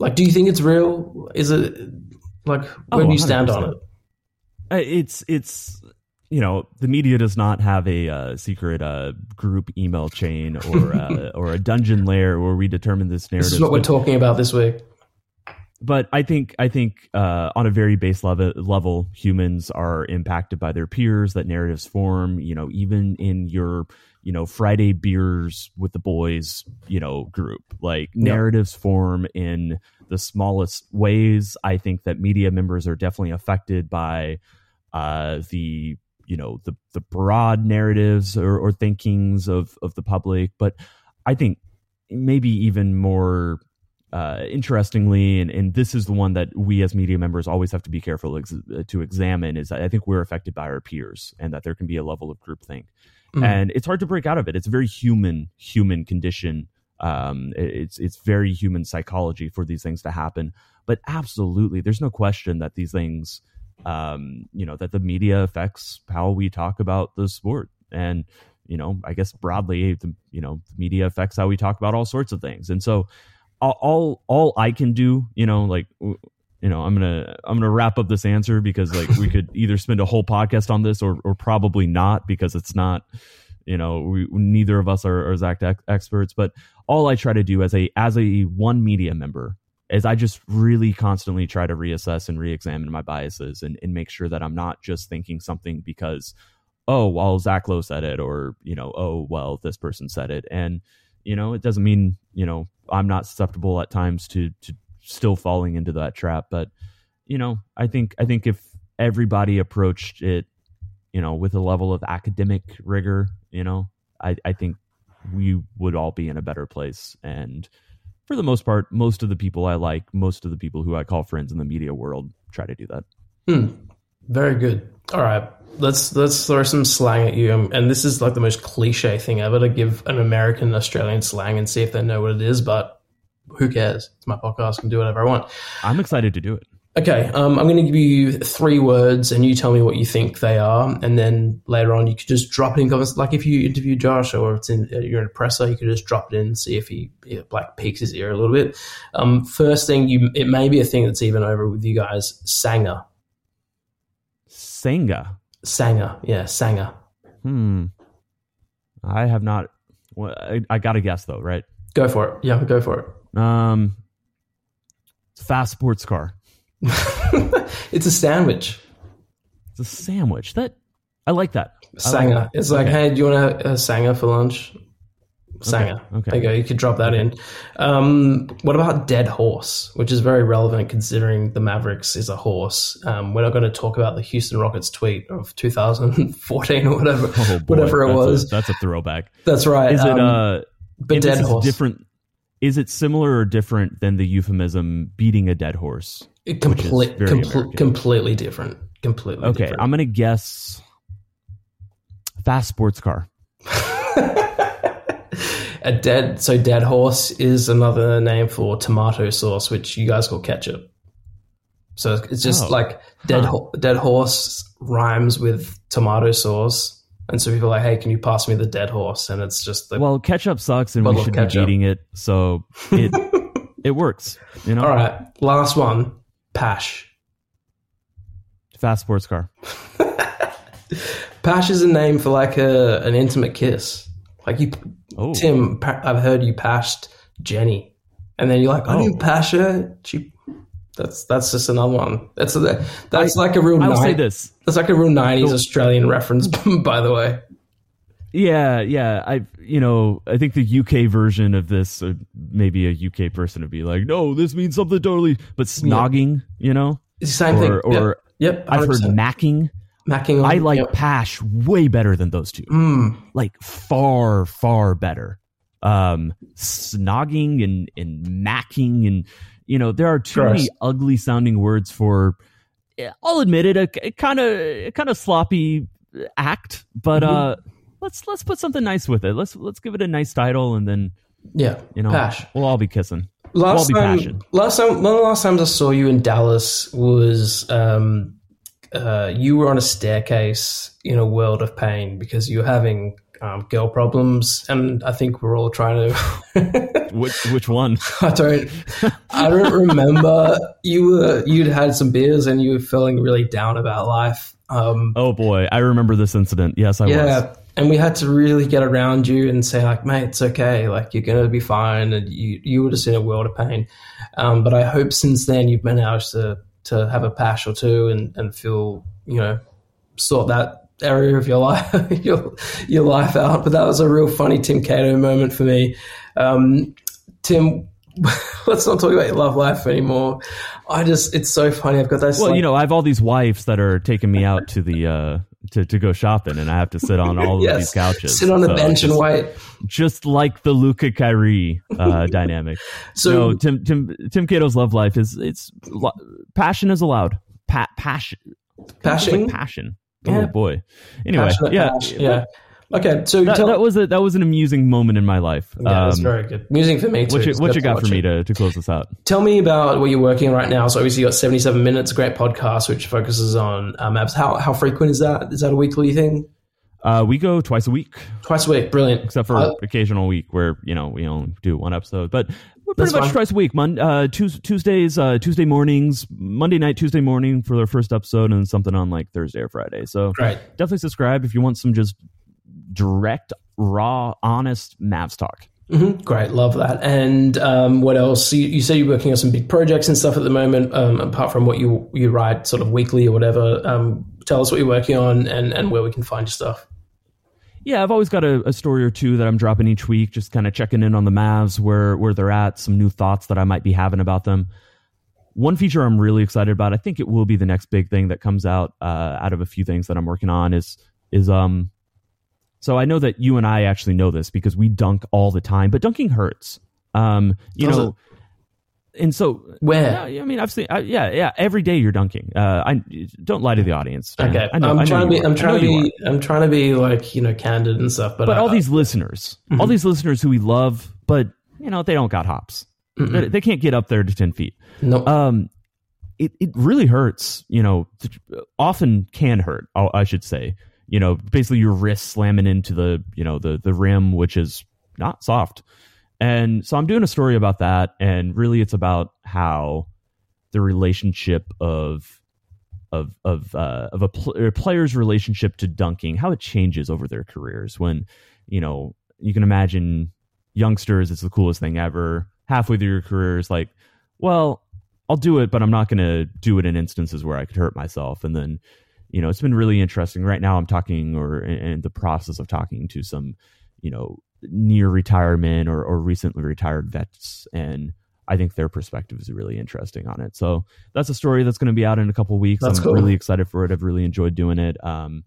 Like, do you think it's real? Is it like where oh, do you stand on it? Uh, it's it's you know, the media does not have a uh, secret uh, group email chain or uh, or a dungeon layer where we determine this narrative. This is what we're talking about this week. But I think I think uh, on a very base level, level, humans are impacted by their peers. That narratives form. You know, even in your you know Friday beers with the boys, you know, group like narratives form in the smallest ways. I think that media members are definitely affected by uh, the you know the the broad narratives or, or thinkings of of the public but i think maybe even more uh, interestingly, and, and this is the one that we as media members always have to be careful ex- to examine, is I think we're affected by our peers and that there can be a level of groupthink. Mm. And it's hard to break out of it. It's a very human, human condition. Um, it's it's very human psychology for these things to happen. But absolutely, there's no question that these things um, you know, that the media affects how we talk about the sport. And, you know, I guess broadly, the, you know, the media affects how we talk about all sorts of things. And so all, all I can do, you know, like, you know, I'm gonna I'm gonna wrap up this answer because like we could either spend a whole podcast on this or or probably not because it's not, you know, we, neither of us are, are exact ex- experts. But all I try to do as a as a one media member is I just really constantly try to reassess and re-examine my biases and, and make sure that I'm not just thinking something because, oh, well, Zach Lowe said it, or you know, oh, well, this person said it, and you know, it doesn't mean you know I'm not susceptible at times to to still falling into that trap, but you know, I think I think if everybody approached it, you know, with a level of academic rigor, you know, I I think we would all be in a better place and for the most part, most of the people I like, most of the people who I call friends in the media world, try to do that. Hmm. Very good. All right, let's let's throw some slang at you. Um, and this is like the most cliche thing ever to give an American Australian slang and see if they know what it is. But who cares? It's my podcast. I can do whatever I want. I'm excited to do it. Okay, um, I'm going to give you three words, and you tell me what you think they are, and then later on you could just drop it in comments. Like if you interview Josh, or it's in you're in a presser, you could just drop it in and see if he, he like peaks his ear a little bit. Um, first thing, you it may be a thing that's even over with you guys. Sanger, Sanger, Sanger, yeah, Sanger. Hmm, I have not. Well, I, I got to guess though, right? Go for it. Yeah, go for it. Um, fast sports car. it's a sandwich. It's a sandwich. That I like that. Sanger. Like it's like, hey, do you want a, a sanger for lunch? Sanger. Okay. okay. There you go. You could drop that in. Um, what about dead horse, which is very relevant considering the Mavericks is a horse. Um, we're not going to talk about the Houston Rockets tweet of 2014 or whatever, oh whatever it was. A, that's a throwback. That's right. Is um, it uh? But dead horse different. Is it similar or different than the euphemism beating a dead horse? Complete, com- completely different. Completely. Different. Okay, different. I'm gonna guess fast sports car. a dead so dead horse is another name for tomato sauce, which you guys call ketchup. So it's just oh, like dead huh. ho- dead horse rhymes with tomato sauce. And so people are like, hey, can you pass me the dead horse? And it's just the well, ketchup sucks, and we should be eating it, so it it works. You know. All right, last one. Pash. fast sports car. Pash is a name for like a an intimate kiss. Like you, Oh, Tim. I've heard you pashed Jenny, and then you're like, I Oh. didn't pash her. She. That's that's just another one. That's a, that's like a real. I will say this. That's like a real '90s Australian reference, by the way. Yeah, yeah. I, you know, I think the UK version of this, uh, maybe a UK person would be like, "No, this means something totally." But snogging, you know, It's the same or, thing. or yep, yep I've heard 100%. macking. Macking. I like yep. pash way better than those two. Mm, Like far, far better. Um, snogging and and macking and you know there are too Gross. many ugly sounding words for. eh, I'll admit it, a kind of kind of sloppy act, but Mm-hmm. uh, let's let's put something nice with it. Let's let's give it a nice title, and then yeah, you know pash. we'll all be kissing. Last be time, passion. last time, one of the last times I saw you in Dallas was um, uh, you were on a staircase in a world of pain because you were having um, girl problems, and I think we're all trying to. Which which one? I don't, I don't remember. You were you'd had some beers and you were feeling really down about life. Um, Oh boy, I remember this incident. Yes, I was yeah, was. and we had to really get around you and say like, mate, it's okay. Like you're gonna be fine, and you you were just in a world of pain. Um, but I hope since then you've managed to to have a pash or two and and feel you know sort that area of your life your your life out. But that was a real funny Tim Cato moment for me. Um, Tim, let's not talk about your love life anymore. I just it's so funny. I've got this. Well, like, you know, I have all these wives that are taking me out to the uh to, to go shopping, and I have to sit on all of these couches. sit on a So bench and just, wait. just like the Luka Kyrie uh, dynamic. So no, Tim Tim Tim Cato's love life is it's passion is allowed. Pa- passion, like passion. Yeah. Oh boy. Anyway, Passionate yeah, Pash, yeah. Okay, so That, tell, that was a that was an amusing moment in my life. yeah, that's Um, very good. Amusing for me too. what you, what you got for me to, to close this out? Tell me about what you're working on right now. So obviously you got 77 minutes, a great podcast which focuses on uh, Mavs. How how frequent is that? Is that a weekly thing? Uh, we go twice a week, Twice a week, brilliant. except for Uh, occasional week where you know we only do one episode. But we're That's pretty much fine. twice a week. Mon- uh, Tuesdays, uh, Tuesday mornings, Monday night, Tuesday morning for their first episode, and something on like Thursday or Friday. So great. definitely subscribe if you want some just direct, raw, honest Mavs talk. hmm Great, love that. And um, what else? You, you say you're working on some big projects and stuff at the moment. Um, apart from what you you write, sort of weekly or whatever. Um, tell us what you're working on and and where we can find your stuff. Yeah, I've always got a, a story or two that I'm dropping each week, just kind of checking in on the Mavs, where where they're at, some new thoughts that I might be having about them. One feature I'm really excited about, I think it will be the next big thing that comes out uh, out of a few things that I'm working on is is um. So I know that you and I actually know this because we dunk all the time, but dunking hurts. Um, you Does know, and so Where? yeah, I mean, I've seen, I, yeah, yeah, every day you're dunking. Uh, I don't lie to the audience. Dan. Okay, I know, I'm I trying to be. I'm trying to be. I'm trying to be like you know candid and stuff. But, but I, all these listeners, all these listeners who we love, but you know they don't got hops. They, they can't get up there to ten feet. no, Um, it it really hurts. You know, often can hurt. I I should say. You know, basically your wrist slamming into the you know the the rim, which is not soft. And so I'm doing a story about that, and really it's about how the relationship of of of uh, of a, pl- a player's relationship to dunking, how it changes over their careers. When you know you can imagine youngsters, it's the coolest thing ever. Halfway through your career is like, well, I'll do it, but I'm not going to do it in instances where I could hurt myself. And then, you know, it's been really interesting. Right now, I'm talking or in, the process of talking to some, you know, near retirement or, or recently retired vets, and I think their perspective is really interesting on it. So that's a story that's going to be out in a couple weeks. That's I'm cool. really excited for it. I've really enjoyed doing it. Um,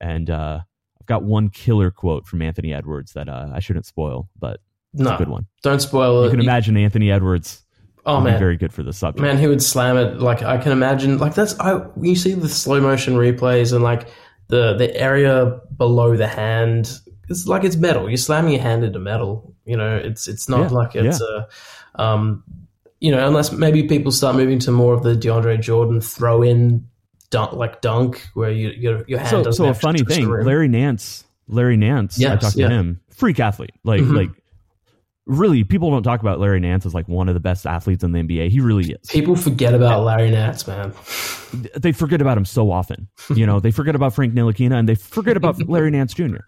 and uh, I've got one killer quote from Anthony Edwards that uh, I shouldn't spoil, but it's no, a good one. don't spoil it. You can imagine Anthony Edwards oh man, very good for the subject. man, he would slam it. Like I can imagine. Like that's I. You see the slow motion replays and like the the area below the hand. It's like it's metal. You're slamming your hand into metal. You know, it's it's not Yeah, like it's a. Um, you know, unless maybe people start moving to more of the DeAndre Jordan throw in dunk, like dunk, where you your your hand so, doesn't so a funny thing. Larry Nance, Larry Nance, I talked yeah. to him, freak athlete, like Mhm. like really, people don't talk about Larry Nance as like one of the best athletes in the NBA. He really is. People forget about Larry Nance, man. They forget about him so often. You know, they forget about Frank Ntilikina and they forget about Larry Nance Jr.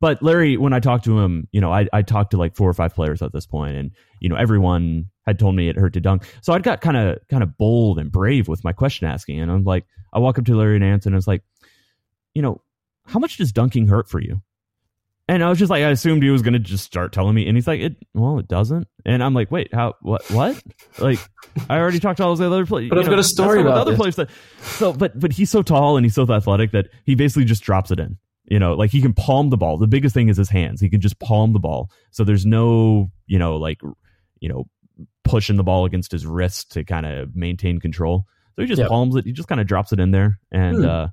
But Larry, when I talked to him, you know, I, I talked to like four or five players at this point, and you know, everyone had told me it hurt to dunk. So I got kind of kind of bold and brave with my question asking, and I'm like, I walk up to Larry Nance and I was like, you know, how much does dunking hurt for you? And I was just like, I assumed he was going to just start telling me, and he's like, "It well, it doesn't." And I'm like, "Wait, how? What? What? Like, I already talked to all those other players, but I've know, got a story about other players that." So, but but he's so tall and he's so athletic that he basically just drops it in. You know, like he can palm the ball. The biggest thing is his hands. He can just palm the ball. So there's no, you know, like, you know, pushing the ball against his wrist to kind of maintain control. So he just yep. palms it. He just kind of drops it in there, and hmm. uh,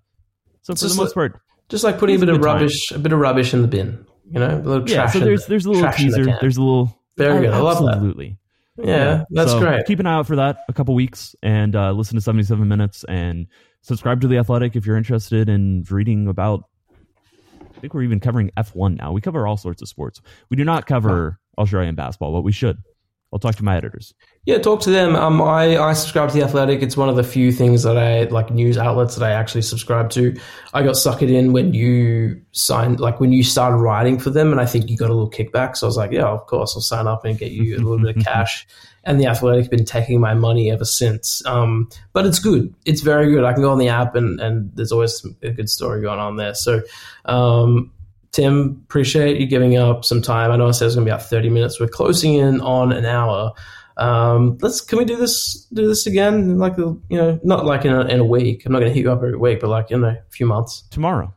so for the most part, just like putting a bit of rubbish, time. a bit of rubbish in the bin. You know, a little yeah. So there's there's a little teaser. The there's a little very good. I, I love that. Absolutely. Yeah, yeah, that's so great. Keep an eye out for that a couple weeks and uh, listen to 77 minutes and subscribe to The Athletic if you're interested in reading about I think we're even covering F1 now. We cover all sorts of sports. We do not cover Australian basketball, but we should. I'll talk to my editors. Yeah, talk to them. Um, I, I subscribe to the Athletic. It's one of the few things that I like news outlets that I actually subscribe to. I got suckered in when you signed, like when you started writing for them, and I think you got a little kickback. So I was like, yeah, of course, I'll sign up and get you a little bit of cash. And the Athletic has been taking my money ever since. Um, but it's good. It's very good. I can go on the app, and and there's always a good story going on there. So. Um, Tim, appreciate you giving up some time. I know I said it's going to be about 30 minutes. We're closing in on an hour. Um, let's can we do this do this again like you know not like in a, in a week. I'm not going to hit you up every week, but like in a few months. Tomorrow.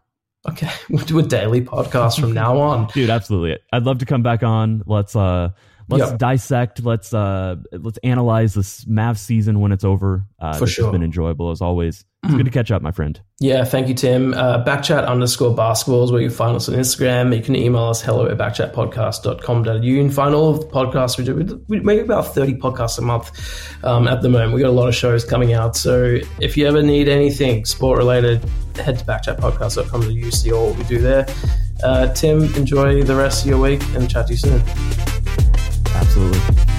Okay, we'll do a daily podcast from now on, dude. Absolutely, I'd love to come back on. Let's uh let's yep. dissect. Let's uh let's analyze this Mavs season when it's over. Uh, For sure, has been enjoyable as always. It's good to catch up, my friend. Yeah, thank you, Tim. Uh, backchat underscore basketball is where you find us on Instagram. You can email us hello at backchatpodcast.com.au and find all of the podcasts we do. We make about 30 podcasts a month um, at the moment. We've got a lot of shows coming out. So if you ever need anything sport related, head to backchatpodcast.com.au, see all what we do there. Uh, Tim, enjoy the rest of your week and chat to you soon. Absolutely.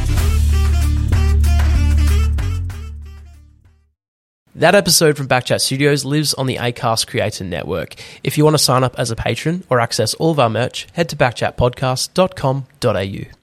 That episode from Backchat Studios lives on the Acast Creator Network. If you want to sign up as a patron or access all of our merch, head to backchatpodcast.com.au.